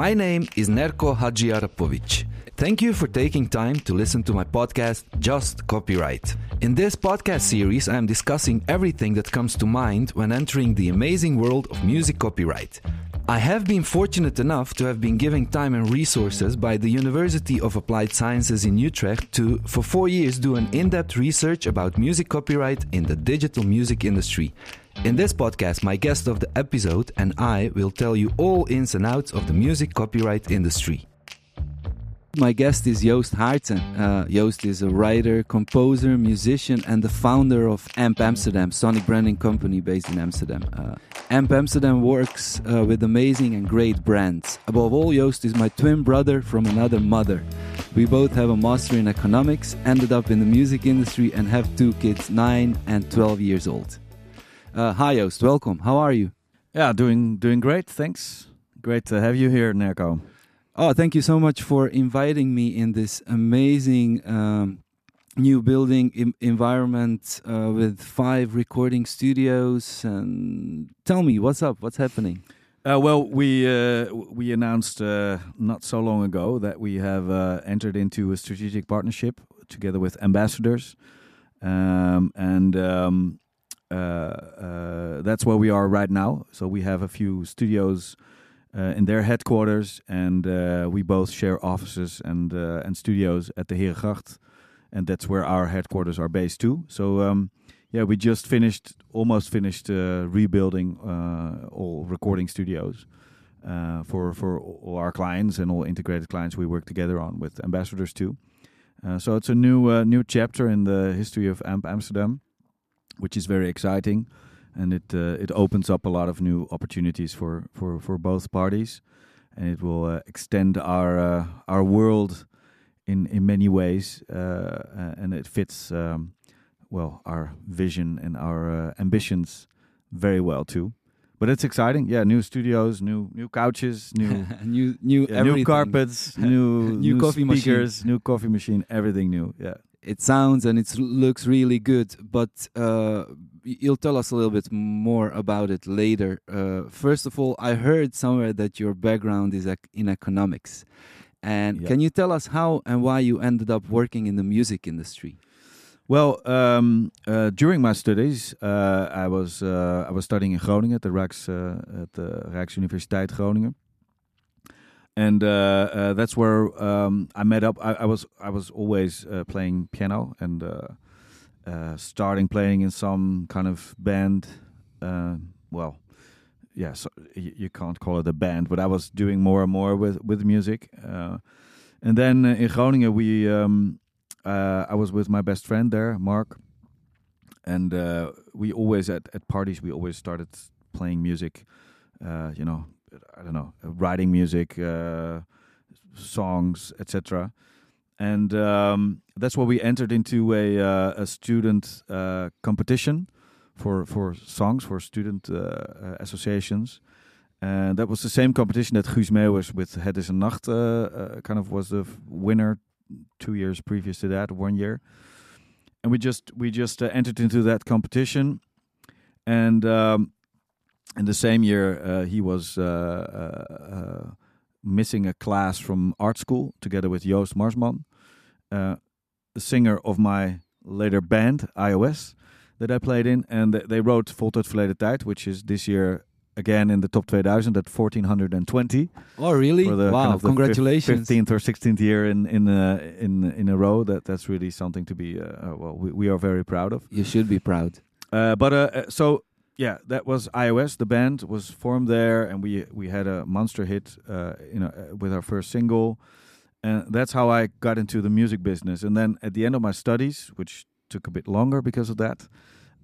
My name is Nerko Hadjiarapovic. Thank you for taking time to listen to my podcast, Just Copyright. In this podcast series, I am discussing everything that comes to mind when entering the amazing world of music copyright. I have been fortunate enough to have been given time and resources by the University of Applied Sciences in Utrecht to, for four years, do an in depth research about music copyright in the digital music industry. In this podcast, my guest of the episode and I will tell you all ins and outs of the music copyright industry. My guest is Joost Haartsen. Uh, Joost is a writer, composer, musician, and the founder of AMP Amsterdam, sonic branding company based in Amsterdam. Uh, AMP Amsterdam works uh, with amazing and great brands. Above all, Joost is my twin brother from another mother. We both have a master in economics, ended up in the music industry, and have two kids, 9 and 12 years old. Uh, hi, Joost. Welcome. How are you? Yeah, doing doing great. Thanks. Great to have you here, Nerko. Oh, thank you so much for inviting me in this amazing um, new building Im- environment uh, with five recording studios. And tell me, what's up? What's happening? Uh, well, we uh, we announced uh, not so long ago that we have uh, entered into a strategic partnership together with ambassadors, um, and um, that's where we are right now. So we have a few studios uh, in their headquarters, and uh, we both share offices and uh, and studios at the Herengracht, and that's where our headquarters are based too. So um, yeah, we just finished, almost finished rebuilding all recording studios. Uh, for for all our clients and all integrated clients we work together on with ambassadors too. Uh, so it's a new uh, new chapter in the history of AMP Amsterdam, which is very exciting and it uh, it opens up a lot of new opportunities for for for both parties, and it will uh, extend our uh, our world in in many ways, uh, and it fits um, well our vision and our uh, ambitions very well too. But it's exciting, yeah. New studios, new new couches, new new new yeah, new carpets, new new, new coffee speakers, machine. new coffee machine, everything new. Yeah it sounds and it looks really good, but uh, you'll tell us a little bit more about it later. Uh, first of all, I heard somewhere that your background is in economics. And can you tell us how and why you ended up working in the music industry? Well, um, uh, during my studies, uh, I was uh, I was studying in Groningen at the Rijks uh, at the Rijksuniversiteit Groningen, and uh, uh, that's where um, I met up. I, I, was I was always uh, playing piano and uh, uh, starting playing in some kind of band. Uh, well, yeah, so you, you, can't call it a band, but I was doing more and more with with music. and then in Groningen, we um, I was with my best friend there, Mark, and we always at at parties we always started playing music. you know, I don't know, writing music, uh, songs, etc. And um, that's why we entered into a uh, a student uh, competition for for songs for student uh, uh, associations. And that was the same competition that Guus Meeuwis with Het is een Nacht uh, kind of was the winner two years previous to that, one year. And we just we just entered into that competition, and um, in the same year, uh, he was uh, uh, uh, missing a class from art school together with Joost Marsman, the singer of my later band, EOS, that I played in. And they wrote Voltooid Verleden Tijd, which is this year again in the top 2000 at 1420. Oh, really? wow! Kind of Congratulations! Fifteenth or sixteenth year in in uh, in in a row. That that's really something to be uh, well. We, we are very proud of. You should be proud. Uh, but so yeah, that was EOS. The band was formed there, and we we had a monster hit, uh, you know, uh, with our first single, and that's how I got into the music business. And then at the end of my studies, which took a bit longer because of that,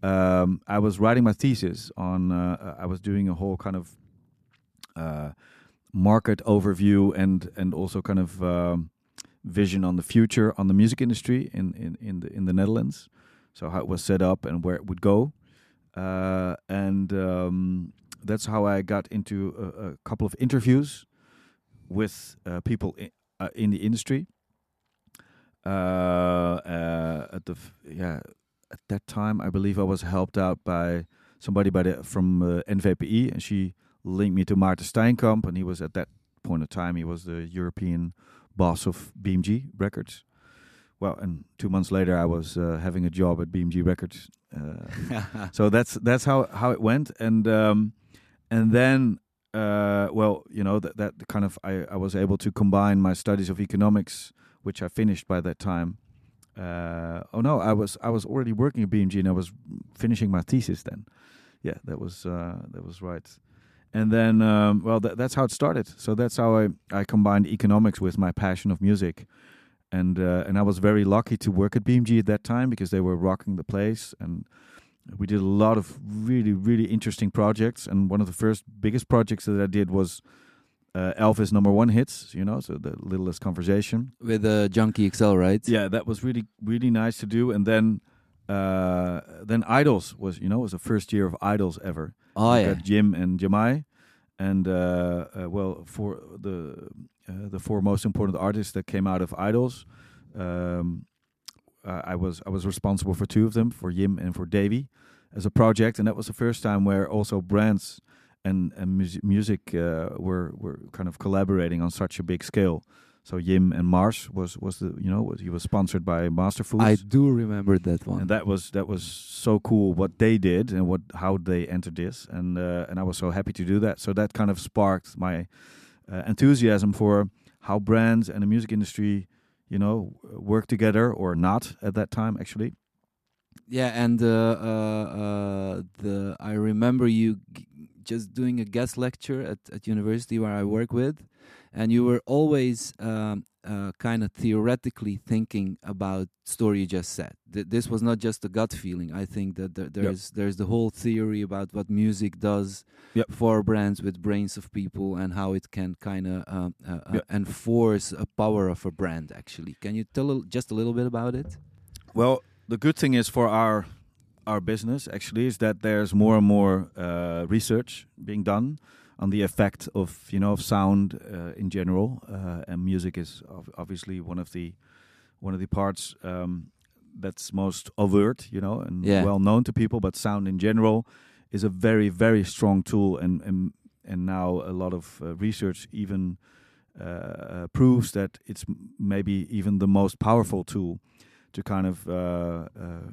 um, I was writing my thesis on. Uh, I was doing a whole kind of uh, market overview and and also kind of um, vision on the future on the music industry in in in the in the Netherlands. So how it was set up and where it would go. Uh, and um, that's how I got into a, a couple of interviews with uh, people in, uh, in, the industry. Uh, uh, at the yeah, at that time, I believe I was helped out by somebody by the from NVPI, and she linked me to Maarten Steinkamp, and he was at that point of time, he was the European boss of BMG Records. Well, and two months later, I was uh, having a job at BMG Records. Uh, so that's that's how how it went, and um, and then uh, well, you know that that kind of I, I was able to combine my studies of economics, which I finished by that time. Uh, oh no, I was I was already working at BMG and I was finishing my thesis then. Yeah, that was uh, that was right. And then, um, well, that, that's how it started. So that's how I, I combined economics with my passion of music, and uh, and I was very lucky to work at BMG at that time because they were rocking the place and we did a lot of really really interesting projects and one of the first biggest projects that i did was uh, elvis number one hits you know so the little less conversation. With uh, junkie xl right? Yeah that was really really nice to do and then uh, then idols was you know was the first year of idols ever. Oh We yeah. Jim and jamai and uh, uh, well for the uh, the four most important artists that came out of idols. Um, I was I was responsible for two of them, for Jim and for Davy, as a project, and that was the first time where also brands and and mus- music uh, were were kind of collaborating on such a big scale. So Jim and Mars was was the you know was, he was sponsored by Master Foods. I do remember that one. And that was that was so cool what they did and what how they entered this. And uh, and I was so happy to do that. So that kind of sparked my uh, enthusiasm for how brands and the music industry you know work together or not at that time actually. Yeah, and uh, uh, uh, the I remember you just doing a guest lecture at at university where I work with, and you were always um, uh, kind of theoretically thinking about story you just said. Th- this was not just a gut feeling. I think that there, there's there's the whole theory about what music does Yep. for brands with brains of people and how it can kind of um, uh, uh, enforce a power of a brand. Actually, can you tell a, just a little bit about it? Well, the good thing is for our our business actually is that there's more and more uh, research being done on the effect of you know of sound uh, in general, uh, and music is ob- obviously one of the one of the parts um, that's most overt, you know, and Yeah. well known to people. But sound in general is a very very strong tool, and and and now a lot of uh, research even uh, uh, proves that it's m- maybe even the most powerful tool to kind of uh, uh,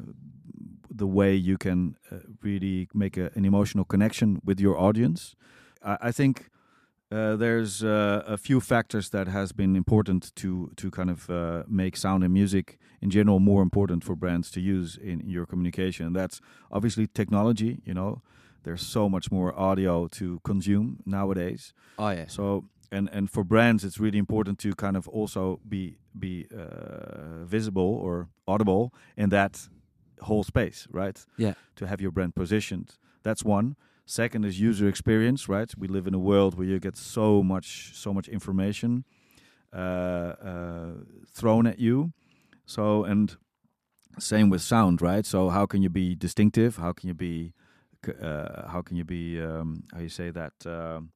the way you can uh, really make a, an emotional connection with your audience. I, think uh, there's uh, a few factors that has been important to to kind of uh, make sound and music in general more important for brands to use in, in your communication. That's obviously technology. You know, there's so much more audio to consume nowadays. Oh yeah. So and and for brands, it's really important to kind of also be be uh, visible or audible in that whole space, right? Yeah. To have your brand positioned. That's one. Second is user experience, right? We live in a world where you get so much so much information uh, uh, thrown at you. So and same with sound, right? So how can you be distinctive? How can you be uh, how can you be um, how you say that um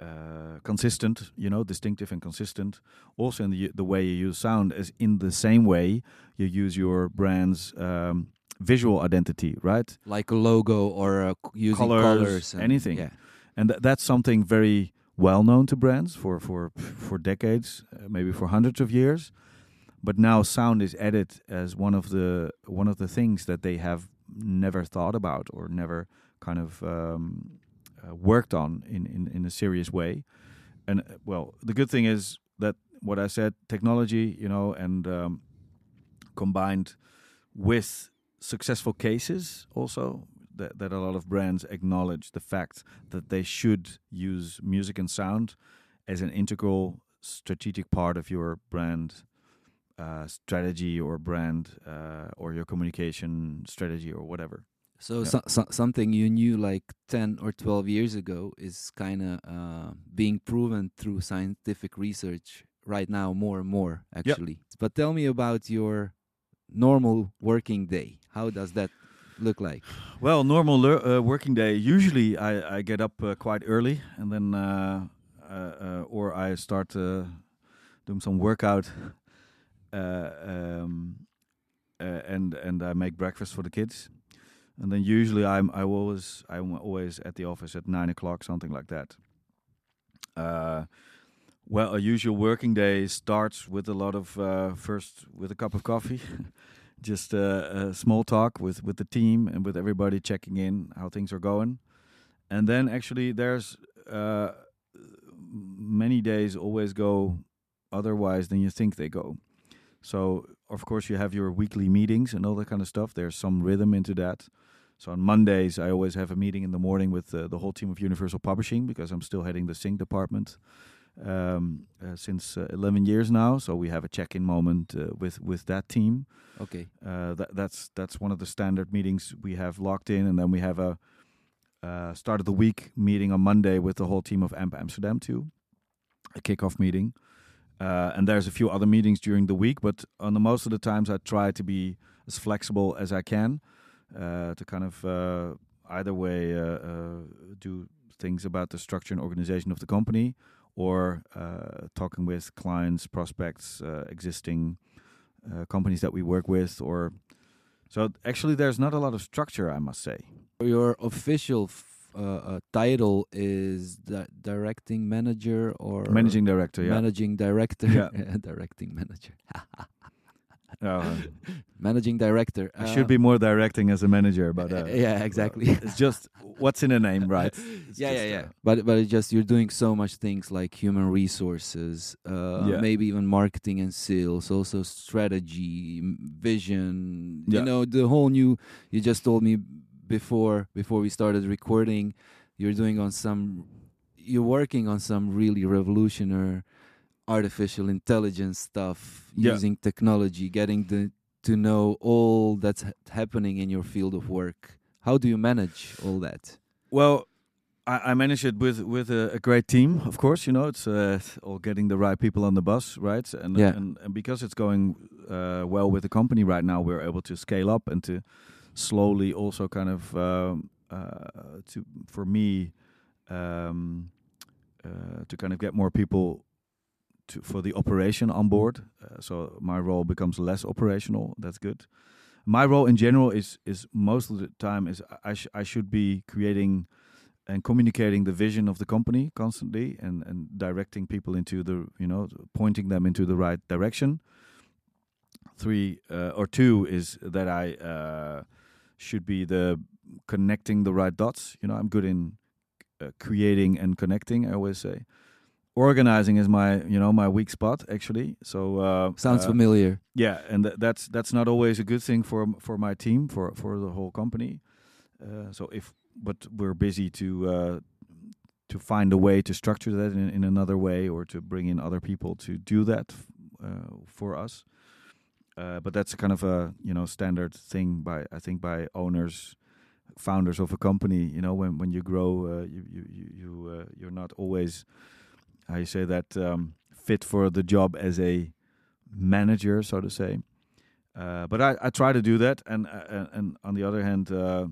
uh, consistent? You know, distinctive and consistent. Also, in the the way you use sound is in the same way you use your brand's um, visual identity, right? like a logo or uh, using Colors, colors, and- anything. Yeah, and th- that's something very well known to brands for for for decades, uh, maybe for hundreds of years. But now sound is added as one of the one of the things that they have never thought about or never kind of um, uh, worked on in, in in a serious way. And uh, well, the good thing is that what I said, technology, you know, and um, combined with successful cases also that, that a lot of brands acknowledge the fact that they should use music and sound as an integral strategic part of your brand uh, strategy or brand uh, or your communication strategy or whatever. So, Yeah. so, so something you knew like ten or twelve years ago is kind of uh, being proven through scientific research right now more and more actually. But tell me about your normal working day. How does that look like? Well, normal uh, working day. Usually, I, I get up uh, quite early, and then uh, uh, uh, or I start doing some workout, uh, um, and and I make breakfast for the kids, and then usually I'm I always I'm always at the office at nine o'clock, something like that. Well, a usual working day starts with a lot of uh, first with a cup of coffee, just uh, a small talk with with the team and with everybody checking in how things are going, and then actually there's uh, many days always go otherwise than you think they go. So of course you have your weekly meetings and all that kind of stuff. There's some rhythm into that. So on Mondays I always have a meeting in the morning with uh, the whole team of Universal Publishing because I'm still heading the sync department um, uh, since uh, 11 years now. So we have a check-in moment uh, with with that team. Okay. Uh, that, that's that's one of the standard meetings we have locked in, and then we have a uh, start of the week meeting on Monday with the whole team of AMP Amsterdam too, a kickoff meeting. Uh, and there's a few other meetings during the week, but on the most of the times I try to be as flexible as I can uh, to kind of uh, either way do things about the structure and organization of the company, or uh, talking with clients, prospects, uh, existing uh, companies that we work with, or so actually there's not a lot of structure, I must say. Your official f- uh, uh, title is di- directing manager or Managing director, yeah. managing director, Yeah. directing manager, Uh, managing director. I should be more directing as a manager, but uh, yeah, exactly. it's just what's in a name, right? It's yeah, yeah, just, yeah. uh, But but it's just you're doing so much things like human resources, uh, Yeah. maybe even marketing and sales, also strategy, vision. You know, the whole new. You just told me before before we started recording, you're doing on some. You're working on some really revolutionary artificial intelligence stuff Yeah. using technology, getting the to know all that's ha- happening in your field of work. How do you manage all that? Well, I, I manage it with with a, a great team. Of course, you know it's uh, all getting the right people on the bus, right? And Yeah. and, and because it's going uh, well with the company right now, we're able to scale up and to slowly also kind of um, uh, to for me um, uh, to kind of get more people to for the operation on board. Uh, so my role becomes less operational. That's good. My role in general is is most of the time is I sh- I should be creating and communicating the vision of the company constantly and and directing people into the you know pointing them into the right direction. Three uh, or two is that I uh, should be the connecting the right dots. You know, I'm good in uh, creating and connecting. I always say organizing is my you know my weak spot actually. So uh, Sounds uh, familiar. yeah, and th- that's that's not always a good thing for for my team for for the whole company. Uh, so if but we're busy to uh, to find a way to structure that in, in another way or to bring in other people to do that f- uh, for us. Uh, but that's kind of a you know standard thing by I think by owners, founders of a company. You know when when you grow, uh, you you you, you uh, you're not always how you say that um, fit for the job as a manager, so to say. Uh, but I, I try to do that, and uh, and, and on the other hand, uh,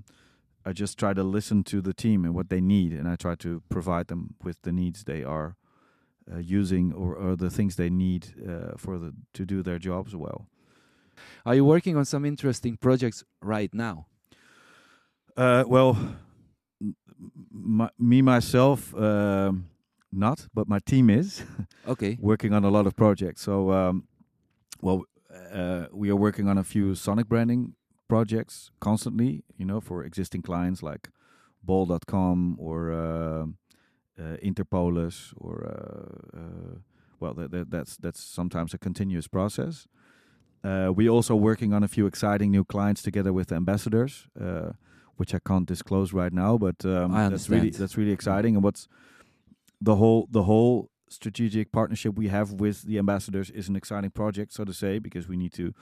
I just try to listen to the team and what they need, and I try to provide them with the needs they are uh, using or, or the things they need uh, for the to do their jobs well. Are you working on some interesting projects right now? Uh, well, my, me myself, um, not, but my team is. Okay. working on a lot of projects. So, um, well, uh, we are working on a few Sonic branding projects constantly, you know, for existing clients like Bol.com or uh, uh, Interpolis or, uh, uh, well, that, that, that's, that's sometimes a continuous process. Uh, we're also working on a few exciting new clients together with ambassadors, uh, which I can't disclose right now, but um, I that's really that's really exciting. And what's the whole the whole strategic partnership we have with the ambassadors is an exciting project, so to say, because we need to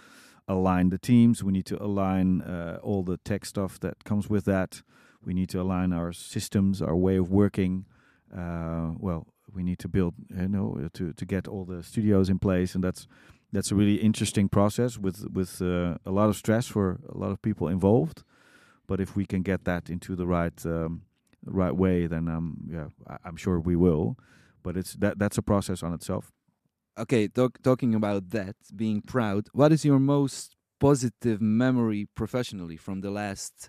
align the teams, we need to align uh, all the tech stuff that comes with that, we need to align our systems, our way of working. Uh, well, we need to build, you know, to to get all the studios in place, and that's that's a really interesting process with with uh, a lot of stress for a lot of people involved. But if we can get that into the right um, right way, then um, yeah, I, I'm sure we will. But it's that that's a process on itself. Okay, talk, talking about that, being proud, what is your most positive memory professionally from the last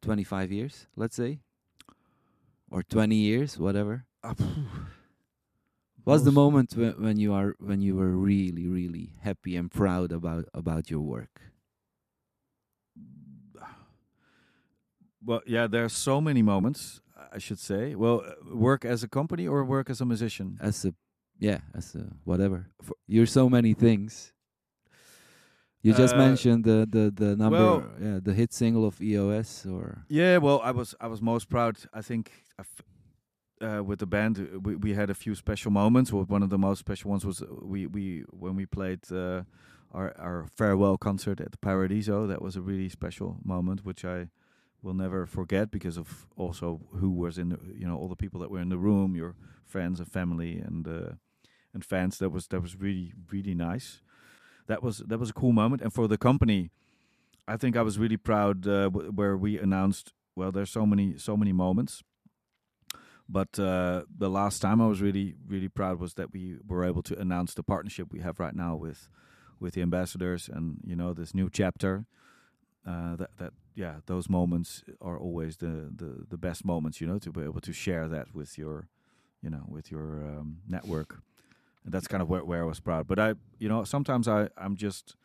25 years, let's say? Or 20 years, whatever? What's the moment when, when you are when you were really really happy and proud about about your work? Well, yeah, there are so many moments. I should say. Well, uh, work as a company or work as a musician. As a yeah, as a whatever. You're so many things. You just Uh, mentioned the the the number, well- yeah, the hit single of EOS, or Yeah, well, I was I was most proud. I think uh, with the band, we we had a few special moments. Well, one of the most special ones was uh, we we when we played uh, our our farewell concert at the Paradiso. That was a really special moment, which I will never forget because of also who was in the you know all the people that were in the room, your friends and family and uh, and fans. That was that was really really nice. That was that was a cool moment, and for the company. I think I was really proud uh, where we announced. Well, there's so many so many moments, but uh, the last time I was really really proud was that we were able to announce the partnership we have right now with with the ambassadors and you know this new chapter. Uh, that that yeah, those moments are always the, the the best moments. You know, to be able to share that with your you know with your um, network. And that's kind of where, where I was proud. But I, you know, sometimes I I'm just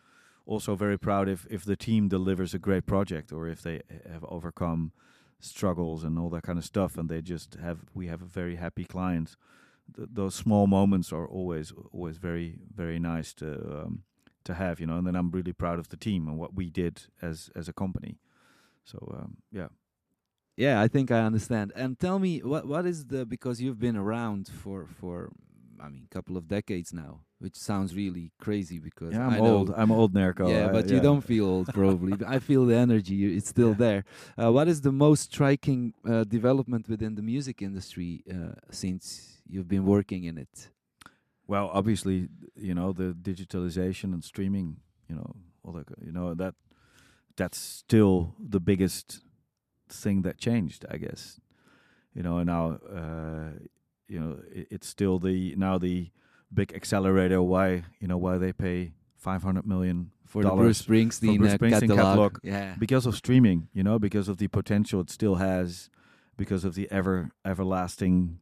also very proud if if the team delivers a great project or if they have overcome struggles and all that kind of stuff and they just have we have a very happy client Th- those small moments are always always very very nice to um, to have you know and then I'm really proud of the team and what we did as as a company so um, yeah yeah, I think I understand. And tell me, what what is the because you've been around for for I mean, a couple of decades now, which sounds really crazy because yeah I'm I know old I'm old Nerko yeah, I- but you don't feel old probably. I feel the energy; it's still Yeah. there. Uh, what is the most striking uh, development within the music industry uh, since you've been working in it? Well, obviously, you know the digitalization and streaming. You know, all that. You know that that's still the biggest thing that changed, I guess. You know, and now, uh, you know, it, it's still the now the big accelerator. Why you know why they pay five hundred million For the Bruce Springsteen, Bruce uh, Springsteen catalog. catalog. yeah, because of streaming. You know, because of the potential it still has, because of the ever everlasting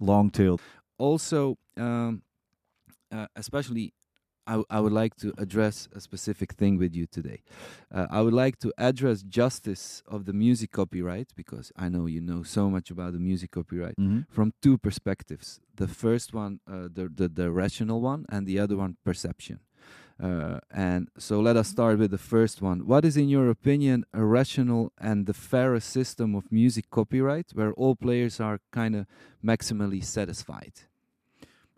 long tail. also um, uh, especially I, w- I would like to address a specific thing with you today uh, i would like to address justice of the music copyright because i know you know so much about the music copyright from two perspectives the first one uh, the, the the rational one and the other one perception uh, and so let us start with the first one. What is, in your opinion, a rational and the fairest system of music copyright where all players are kind of maximally satisfied?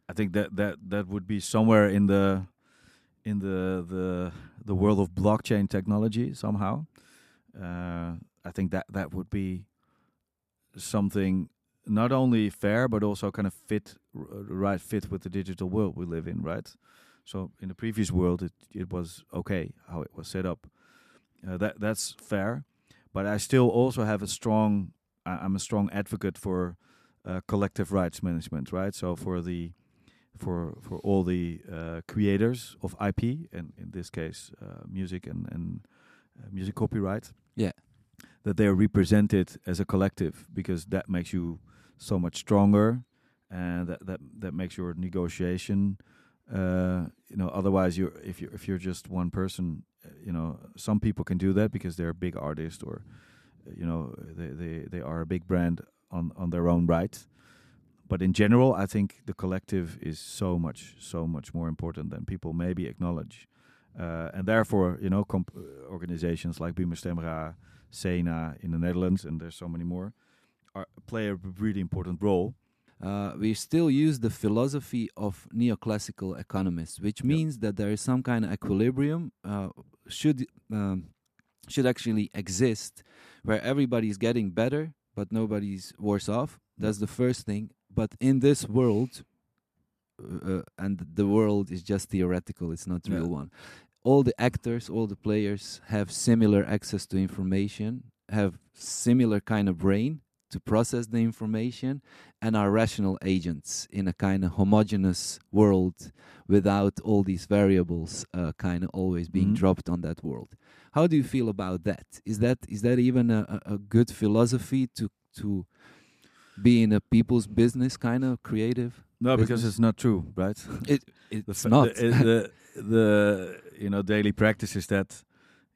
I think that that that would be somewhere in the in the the the world of blockchain technology somehow. Uh, I think that that would be something not only fair but also kind of fit right fit with the digital world we live in, right? So in the previous world, it it was okay how it was set up. Uh, that that's fair, but I still also have a strong. I'm a strong advocate for uh, collective rights management, right? So for the for for all the uh, creators of IP, and in this case, uh, music and and uh, music copyright. Yeah. that they are represented as a collective because that makes you so much stronger, and that that that makes your negotiation. Uh, you know, otherwise, you if you if you're just one person, uh, you know, some people can do that because they're a big artist or, you know, they they they are a big brand on on their own right but in general, I think the collective is so much, so much more important than people maybe acknowledge. Uh, and therefore, you know, comp- uh, organizations like Buma Stemra, Sena in the Netherlands, and there's so many more, are, play a really important role. Uh, we still use the philosophy of neoclassical economists, which Yep. means that there is some kind of equilibrium uh, should um, should actually exist, where everybody's getting better but nobody's worse off. That's the first thing. But in this world, uh, and the world is just theoretical; it's not Yeah. real one. All the actors, all the players have similar access to information, have similar kind of brain to process the information, and are rational agents in a kind of homogeneous world without all these variables uh, kind of always being Mhm. dropped on that world. How do you feel about that? Is that is that even a, a a good philosophy to to be in a people's business kind of creative? No, because it's not true, right? It the it's fa- not. The, the, the you know daily practice is that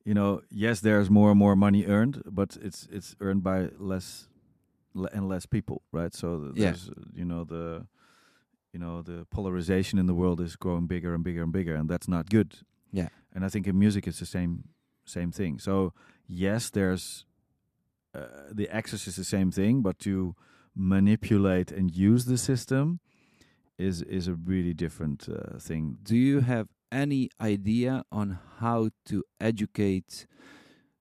you know yes, there's more and more money earned, but it's it's earned by less le- and less people, right? So th- Yeah. there's uh, you know the you know the polarization in the world is growing bigger and bigger and bigger, and that's not good. yeah. And I think in music it's the same same thing. So yes, there's uh, the access is the same thing, but to manipulate and use the system is is a really different uh, thing. Do you have any idea on how to educate?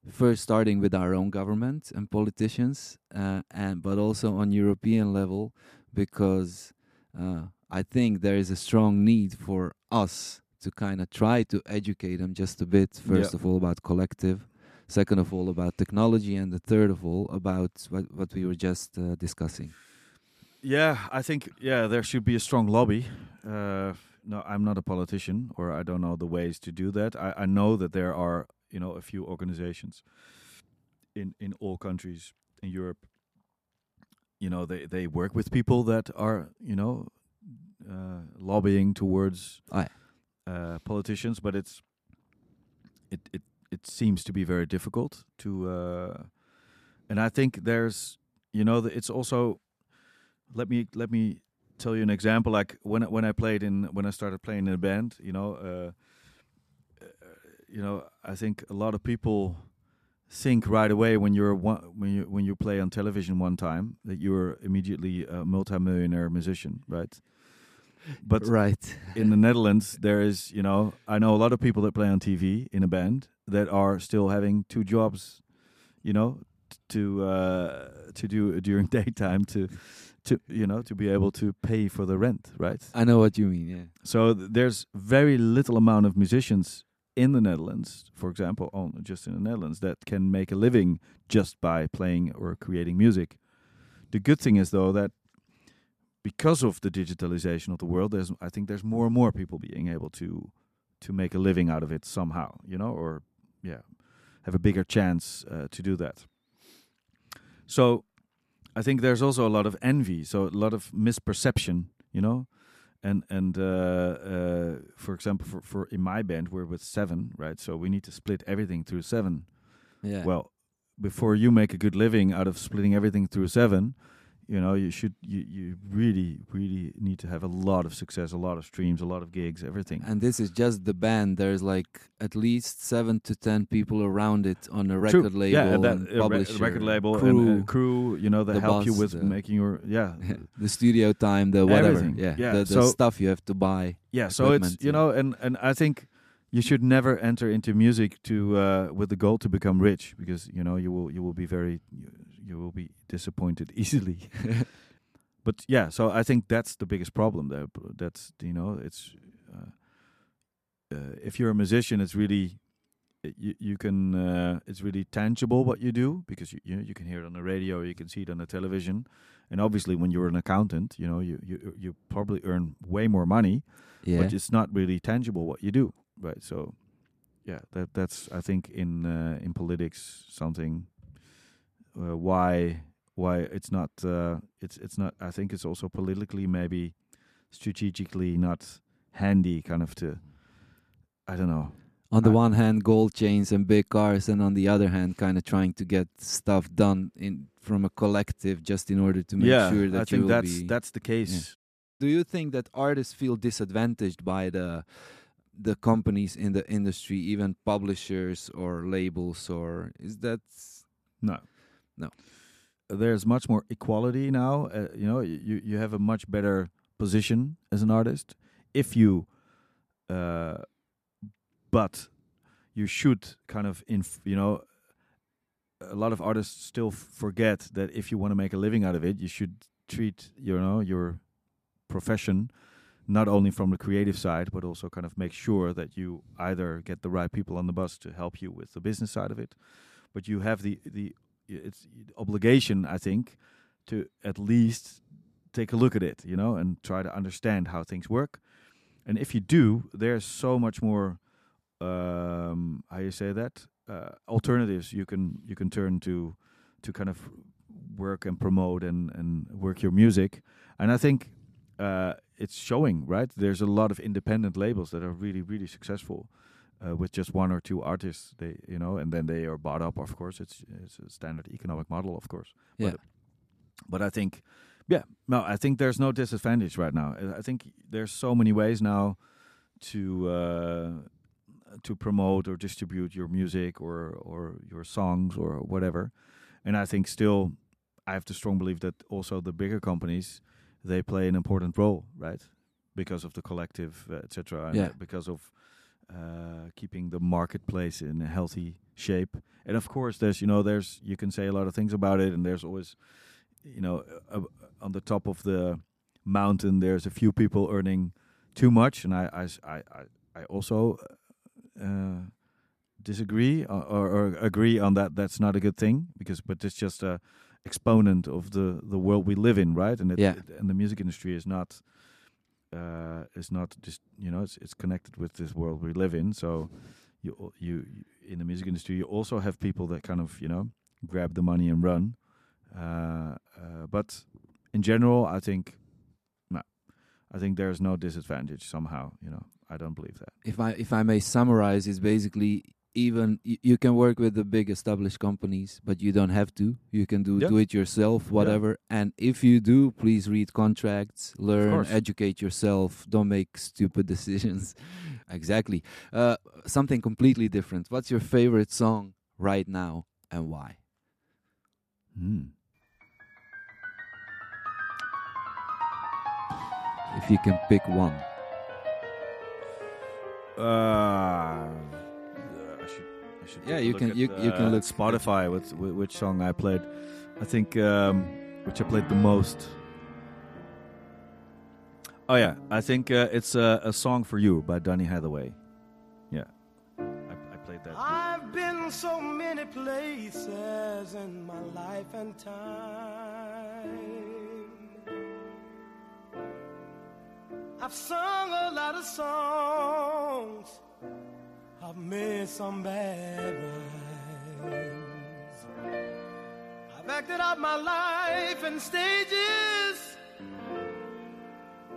First, starting with our own government and politicians, uh, and but also on European level, because uh, I think there is a strong need for us to kind of try to educate them just a bit. First Yeah. of all, about collective. Second of all, about technology, and the third of all, about what what we were just uh, discussing. Yeah, I think yeah there should be a strong lobby. Uh, no, I'm not a politician, or I don't know the ways to do that. I, I know that there are you know a few organizations in in all countries in Europe. You know they they work with people that are you know uh, lobbying towards uh, politicians, but it's it it it seems to be very difficult to. Uh, and I think there's you know it's also let me let me tell you an example like when when I played in when I started playing in a band you know uh, uh, you know I think a lot of people think right away when you're one, when you when you play on television one time that you're immediately a multimillionaire musician right but right. in the Netherlands, there is, you know, I know a lot of people that play on TV in a band that are still having two jobs, you know, t- to uh, to do during daytime to to you know to be able to pay for the rent, right? I know what you mean. Yeah. So th- there's very little amount of musicians in the Netherlands, for example, on, just in the Netherlands, that can make a living just by playing or creating music. The good thing is though that because of the digitalization of the world, there's I think there's more and more people being able to to make a living out of it somehow, you know, or yeah, have a bigger chance uh, to do that. So I think there's also a lot of envy, so a lot of misperception, you know, and and uh, uh, for example, for for in my band we're with seven, right? So we need to split everything through seven. Yeah. Well, before you make a good living out of splitting everything through seven, you know, you should you you really really need to have a lot of success, a lot of streams, a lot of gigs, everything. And this is just the band. There's like at least seven to ten people around it on a True. record label, yeah, and that and uh, re- record label crew, and crew, you know, that the help you with the- making your yeah the studio time, the whatever. Everything. Yeah, Yeah, the, the so- stuff you have to buy. yeah. So it's you know, and and I think you should never enter into music to uh, with the goal to become rich because you know you will you will be very you, you will be disappointed easily. but yeah, so I think that's the biggest problem there. That's you know, it's uh, uh, if you're a musician, it's really it- you you can uh, it's really tangible what you do because you you, know, you can hear it on the radio, you can see it on the television, and obviously when you're an accountant, you know you you you probably earn way more money, Yeah, but it's not really tangible what you do, right? So yeah, that that's I think in uh, in politics something uh, why why it's not uh, it's it's not I think it's also politically maybe strategically not handy kind of to I don't know on the I- one hand, gold chains and big cars, and on the other hand, kind of trying to get stuff done in from a collective, just in order to make yeah sure that I you think that's that's the case Do you think that artists feel disadvantaged by the the companies in the industry, even publishers or labels, or is that no No. there's much more equality now uh, you know you you have a much better position as an artist if you uh but you should kind of inf- you know a lot of artists still forget that if you want to make a living out of it you should treat you know your profession not only from the creative side but also kind of make sure that you either get the right people on the bus to help you with the business side of it but you have the the it's obligation i think to at least take a look at it you know and try to understand how things work and if you do there's so much more um how you say that uh, alternatives you can you can turn to to kind of work and promote and and work your music. And I think uh, it's showing, right? There's a lot of independent labels that are really really successful. Uh, with just one or two artists, they you know, and then they are bought up. Of course, it's it's a standard economic model, of course. Yeah. But, but I think, yeah, no, I think there's no disadvantage right now. I- I think there's so many ways now to uh, to promote or distribute your music or or your songs or whatever. And I think still, I have the strong belief that also the bigger companies they play an important role, right? Because of the collective, uh, etc. and, Yeah. uh, Because of uh, keeping the marketplace in a healthy shape. And of course, there's you know there's you can say a lot of things about it, and there's always you know uh, uh, on the top of the mountain there's a few people earning too much, and I I s- I I- also uh, disagree or, or, or agree on that. That's not a good thing because, but it's just a exponent of the the world we live in, right? And it, Yeah. it- and the music industry is not uh, is not just you know it's it's connected with this world we live in. So you you in the music industry you also have people that kind of you know grab the money and run. Uh, uh, but in general, I think. No, I think there's no disadvantage somehow. You know, I don't believe that. if I if I may summarize, is basically even y- you can work with the big established companies, but you don't have to. You can do Yeah. do it yourself, whatever. And if you do, please read contracts, learn, educate yourself. Don't make stupid decisions. exactly. Uh, something completely different. What's your favorite song right now and why? Hmm. If you can pick one. Uh, Yeah, you can- at, you- you can look- Spotify with, with which song I played. I think um, which I played the most. Oh yeah, I think uh, it's uh, a song for you by Donny Hathaway. Yeah, I, I played that. I've been so many places in my life and time. I've sung a lot of songs. I've made some bad rhymes. I've acted out my life in stages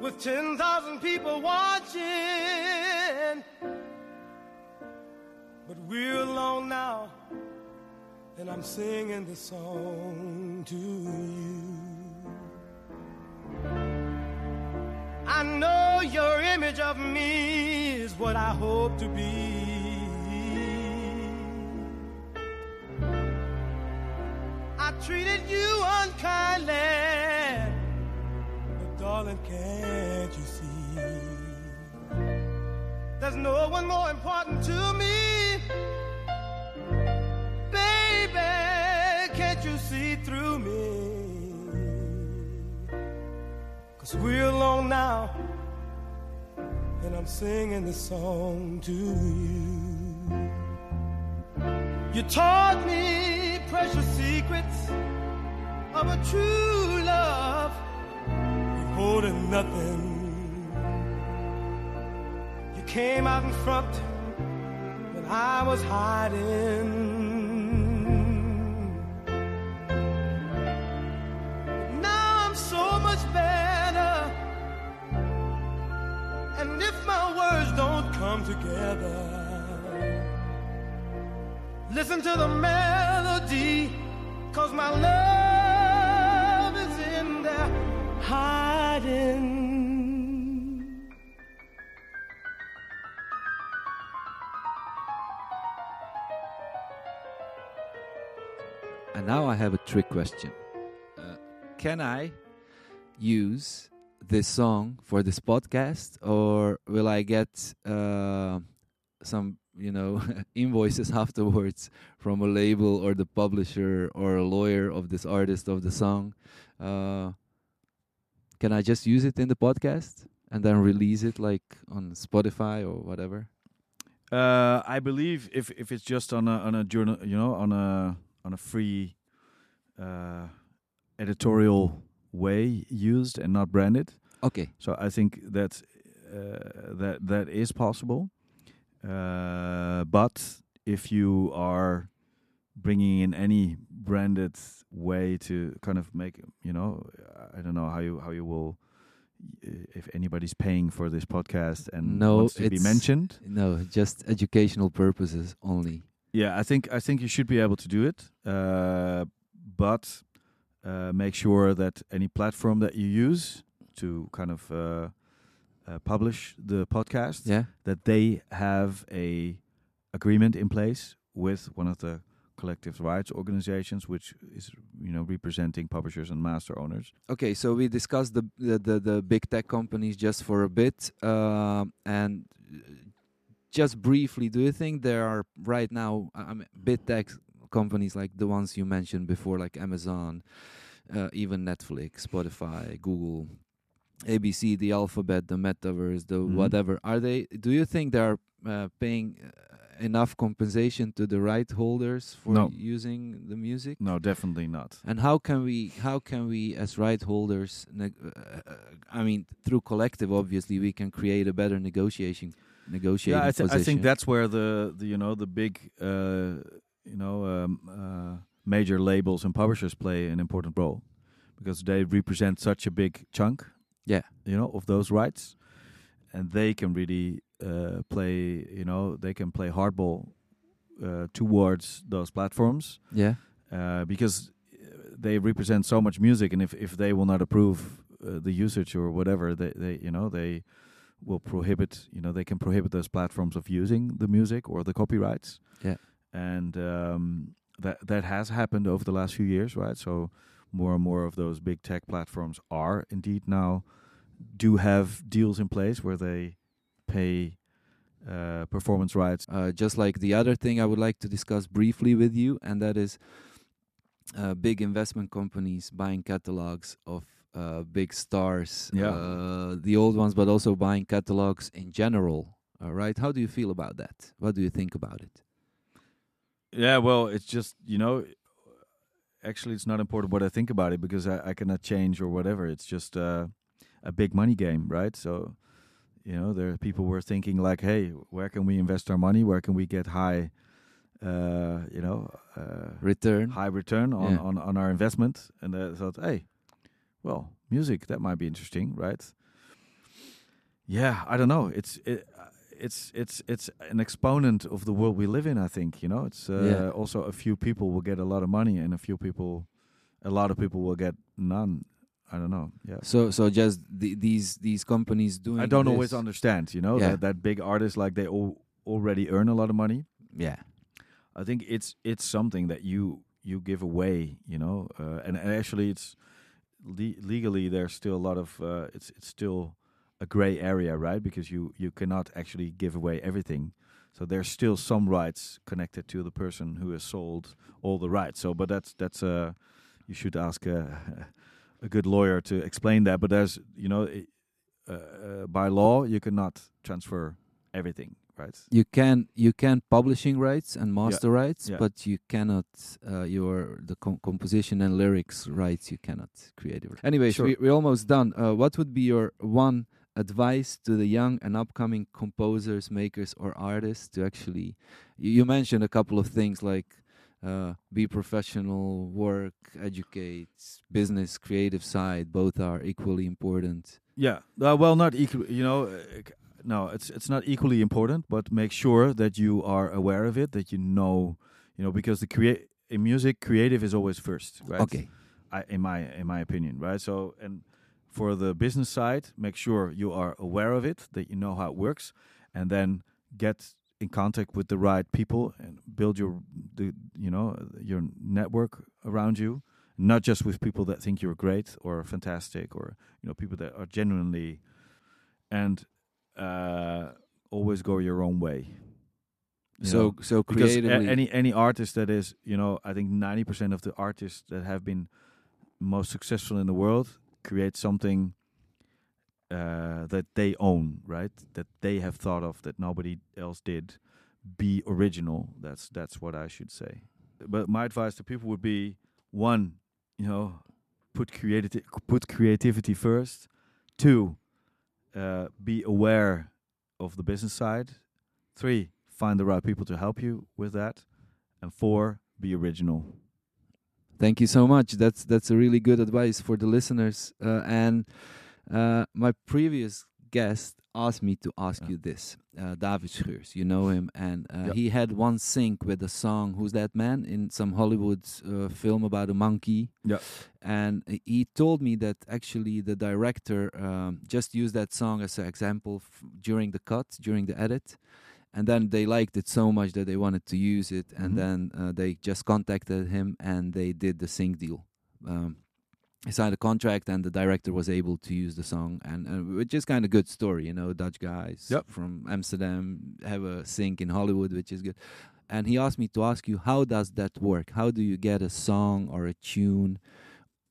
with 10,000 people watching. But we're alone now, and I'm singing this song to you. I know your image of me is what I hope to be. Treated you unkindly, but darling, can't you see? There's no one more important to me. Baby, can't you see through me? Cause we're alone now, and I'm singing this song to you. You taught me precious secrets of a true love, withholding nothing. You came out in front when I was hiding. Now I'm so much better. And if my words don't come together, listen to the melody, cause my love is in there hiding. And now I have a trick question. Uh, can I use this song for this podcast, or will I get uh, some, you know, invoices afterwards from a label or the publisher or a lawyer of this artist of the song? Uh, can I just use it in the podcast and then release it like on Spotify or whatever? Uh, I believe if if it's just on a on a journal, you know, on a on a free uh, editorial way used and not branded. Okay. So I think that uh, that that is possible. Uh, but if you are bringing in any branded way to kind of make you know I don't know how you how you will if anybody's paying for this podcast and No, wants to be mentioned. No, just educational purposes only. Yeah, I think I think you should be able to do it, uh, but uh, make sure that any platform that you use to kind of uh, uh, publish the podcast Yeah. that they have a agreement in place with one of the collective rights organizations, which is you know representing publishers and master owners. Okay, so we discussed the the the, the big tech companies just for a bit, um, and uh, just briefly, do you think there are right now, I I mean, big tech companies like the ones you mentioned before, like Amazon, uh, even Netflix, Spotify, Google, ABC, the Alphabet, the Metaverse, the Mhm. whatever? Are they? Do you think they are uh, paying uh, enough compensation to the right holders for No. using the music? No, definitely not. And how can we how can we as right holders neg- uh, uh, I mean through collective obviously we can create a better negotiation negotiating Yeah, I, th- I think that's where the, the you know the big uh, you know um, uh, major labels and publishers play an important role because they represent such a big chunk. Yeah. you know of those rights, and they can really uh, play. You know, they can play hardball uh, towards those platforms yeah uh, because uh, they represent so much music, and if if they will not approve uh, the usage or whatever, they they you know they will prohibit you know they can prohibit those platforms of using the music or the copyrights. Yeah. and um, that that has happened over the last few years, right? So more and more of those big tech platforms are indeed now do have deals in place where they pay uh, performance rights. uh, just like the other thing I would like to discuss briefly with you and that is uh, big investment companies buying catalogs of uh, big stars Yeah. uh, the old ones but also buying catalogs in general all right how do you feel about that what do you think about it Yeah, well, it's just you know, actually, it's not important what I think about it because I, I cannot change or whatever. It's just uh, a big money game, right? So, you know, there are people were thinking like, hey, where can we invest our money? Where can we get high, uh, you know, uh, return high return on, Yeah. on on our investment? And I thought, hey, well, music that might be interesting, right? Yeah, I don't know. It's it, it's it's it's an exponent of the world we live in. I think you know. It's uh, Yeah. also a few people will get a lot of money, and a few people, a lot of people will get none. I don't know. Yeah. So so just the, these these companies doing I don't always understand, you know, Yeah. that, that big artists like they all already earn a lot of money. Yeah. I think it's it's something that you you give away, you know, uh, and, and actually it's le- legally there's still a lot of uh, it's it's still a gray area, right? Because you you cannot actually give away everything. So there's still some rights connected to the person who has sold all the rights. So, but that's that's uh, you should ask a, a good lawyer to explain that. But there's you know, uh, uh, by law you cannot transfer everything, right? You can you can publishing rights and master rights, Yeah. but you cannot uh, your the com- composition and lyrics rights. You cannot create it. Anyways, Sure. we, we're almost done. Uh, what would be your one advice to the young and upcoming composers, makers, or artists to actually? You, mentioned a couple of things like uh, be professional, work, educate, business, creative side. Both are equally important. Yeah. Uh, well, not equal. You know, uh, no, it's it's not equally important, but make sure that you are aware of it, that you know, you know, because the create in music, creative is always first, right? Okay. I, in my in my opinion, right? So, and for the business side, make sure you are aware of it, that you know how it works, and then get in contact with the right people and build your the you know your network around you not just with people that think you're great or fantastic or you know people that are genuinely and uh always go your own way you So know? so because creatively. any any artist that is you know i think 90% of the artists that have been most successful in the world create something uh, that they own right? That they have thought of that nobody else did be original. That's that's what i should say. But my advice to people would be one you know put creativity put creativity first. Two uh, be aware of the business side. Three find the right people to help you with that. And four be original. Thank you so much. That's that's a really good advice for the listeners. Uh, and uh, my previous guest asked me to ask Yeah. you this, uh, David Scheurs. You know him, and uh, Yep. he had one sync with a song. Who's that man in some Hollywood uh, film about a monkey? Yeah. And he told me that actually the director um, just used that song as an example f- during the cut, during the edit. And then they liked it so much that they wanted to use it, and Mhm. then uh, they just contacted him and they did the sync deal. Um, he signed a contract, and the director was able to use the song, and, and which is kind of good story, you know. Dutch guys Yep. from Amsterdam have a sync in Hollywood, which is good. And he asked me to ask you, how does that work? How do you get a song or a tune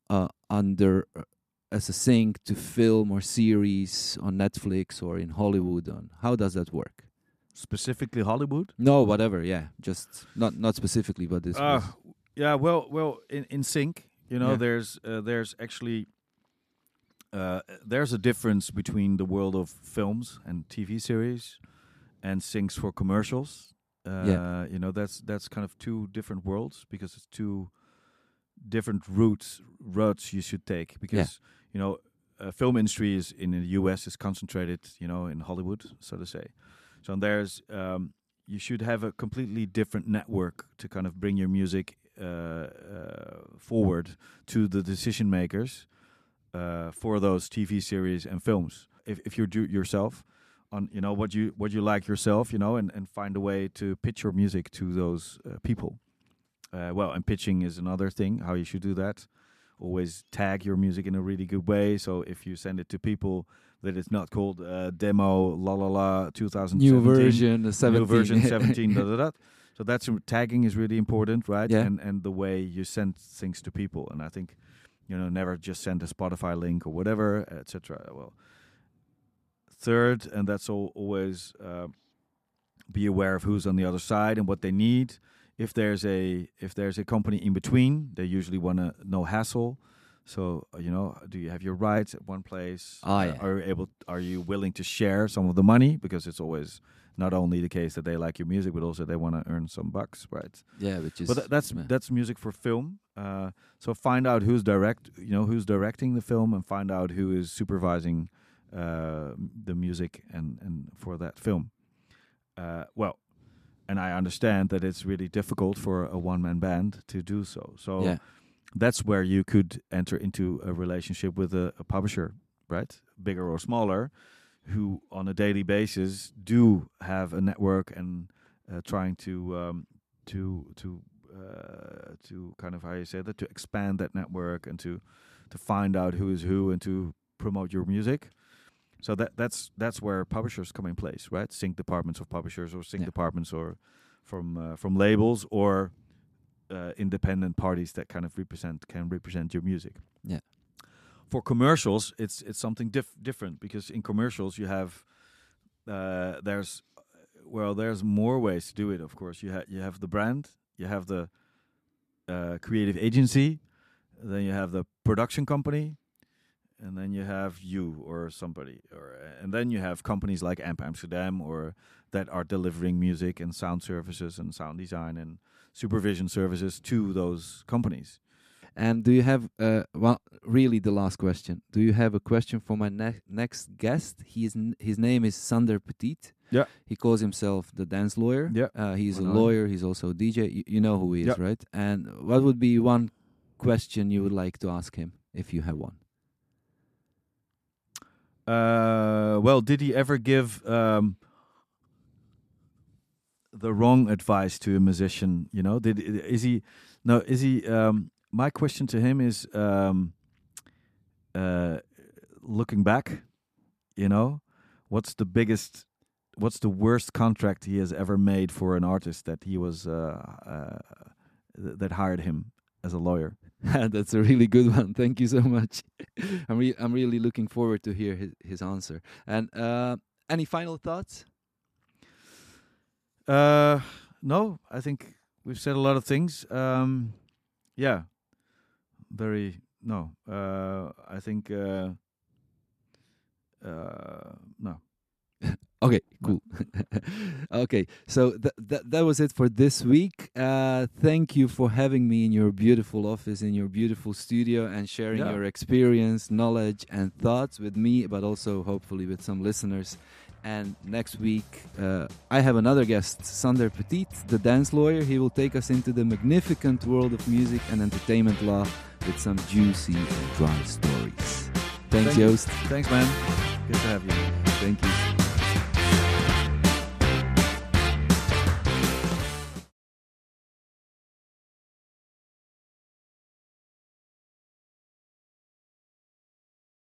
uh, under uh, as a sync to film or series on Netflix or in Hollywood? On how does that work? Specifically Hollywood. No, whatever. Yeah, just not not specifically, but this. Uh, yeah, well, well, in in sync, you know, Yeah. there's uh, there's actually uh, there's a difference between the world of films and TV series and syncs for commercials. Uh, Yeah. you know, that's that's kind of two different worlds because it's two different routes routes you should take because you know uh, film industry is in the US is concentrated you know in Hollywood so to say so there's um, you should have a completely different network to kind of bring your music uh, uh, forward to the decision makers uh, for those TV series and films. If if you do yourself on you know what you what you like yourself, you know, and and find a way to pitch your music to those uh, people. Uh, well, and pitching is another thing. How you should do that. Always tag your music in a really good way. So if you send it to people, that it's not called uh, demo la la la 2017 new version, the 17. new version 17 da, da, da. so that's tagging is really important right Yeah. and and the way you send things to people and i think you know never just send a spotify link or whatever etc well third and that's all, always uh, be aware of who's on the other side and what they need if there's a if there's a company in between they usually want to no hassle so uh, you know do you have your rights at one place Ah, Uh, yeah. are you able are you willing to share some of the money because it's always not only the case that they like your music but also they want to earn some bucks right yeah, which is. but tha- that's yeah. that's music for film uh, so find out who's direct you know who's directing the film and find out who is supervising uh, the music and and for that film uh, well and I understand that it's really difficult for a one man band to do so so yeah. that's where you could enter into a relationship with a, a publisher, right? Bigger or smaller, who on a daily basis do have a network and uh, trying to um, to to uh, to kind of how you say that to expand that network and to to find out who is who and to promote your music. So that that's that's where publishers come in place, right? Sync departments of publishers or sync Yeah. departments or from uh, from labels or uh, independent parties that kind of represent can represent your music. Yeah. For commercials, it's it's something diff- different because in commercials you have uh, there's well there's more ways to do it. Of course, you have you have the brand, you have the uh, creative agency, then you have the production company, and then you have you or somebody, or and then you have companies like Amp Amsterdam or that are delivering music and sound services and sound design and supervision services to those companies. And do you have uh well really the last question? Do you have a question for my ne- next guest? He is n- his name is Sander Petit. Yeah. He calls himself the dance lawyer. Yeah. Uh, he's a lawyer. He's also a DJ. You, you know who he is, Yeah. right? And what would be one question you would like to ask him if you have one? Uh, well, did he ever give um, the wrong advice to a musician? You know, did is he? No, is he? Um, my question to him is, um, uh, looking back, you know, what's the biggest, what's the worst contract he has ever made for an artist that he was uh, uh, th- that hired him as a lawyer? That's a really good one. Thank you so much. I'm re- I'm really looking forward to hear his his answer. And uh, any final thoughts? Uh, no, I think we've said a lot of things. Um, yeah, very no. Uh, I think uh, uh, no. Okay, cool. okay, so th- th- that was it for this week. Uh, thank you for having me in your beautiful office, in your beautiful studio, and sharing Yeah. your experience, knowledge, and thoughts with me, but also hopefully with some listeners. And next week, uh, I have another guest, Sander Petit, the dance lawyer. He will take us into the magnificent world of music and entertainment law with some juicy and dry stories. Thanks, Thank. Joost. Thanks, man. Good to have you. Thank you.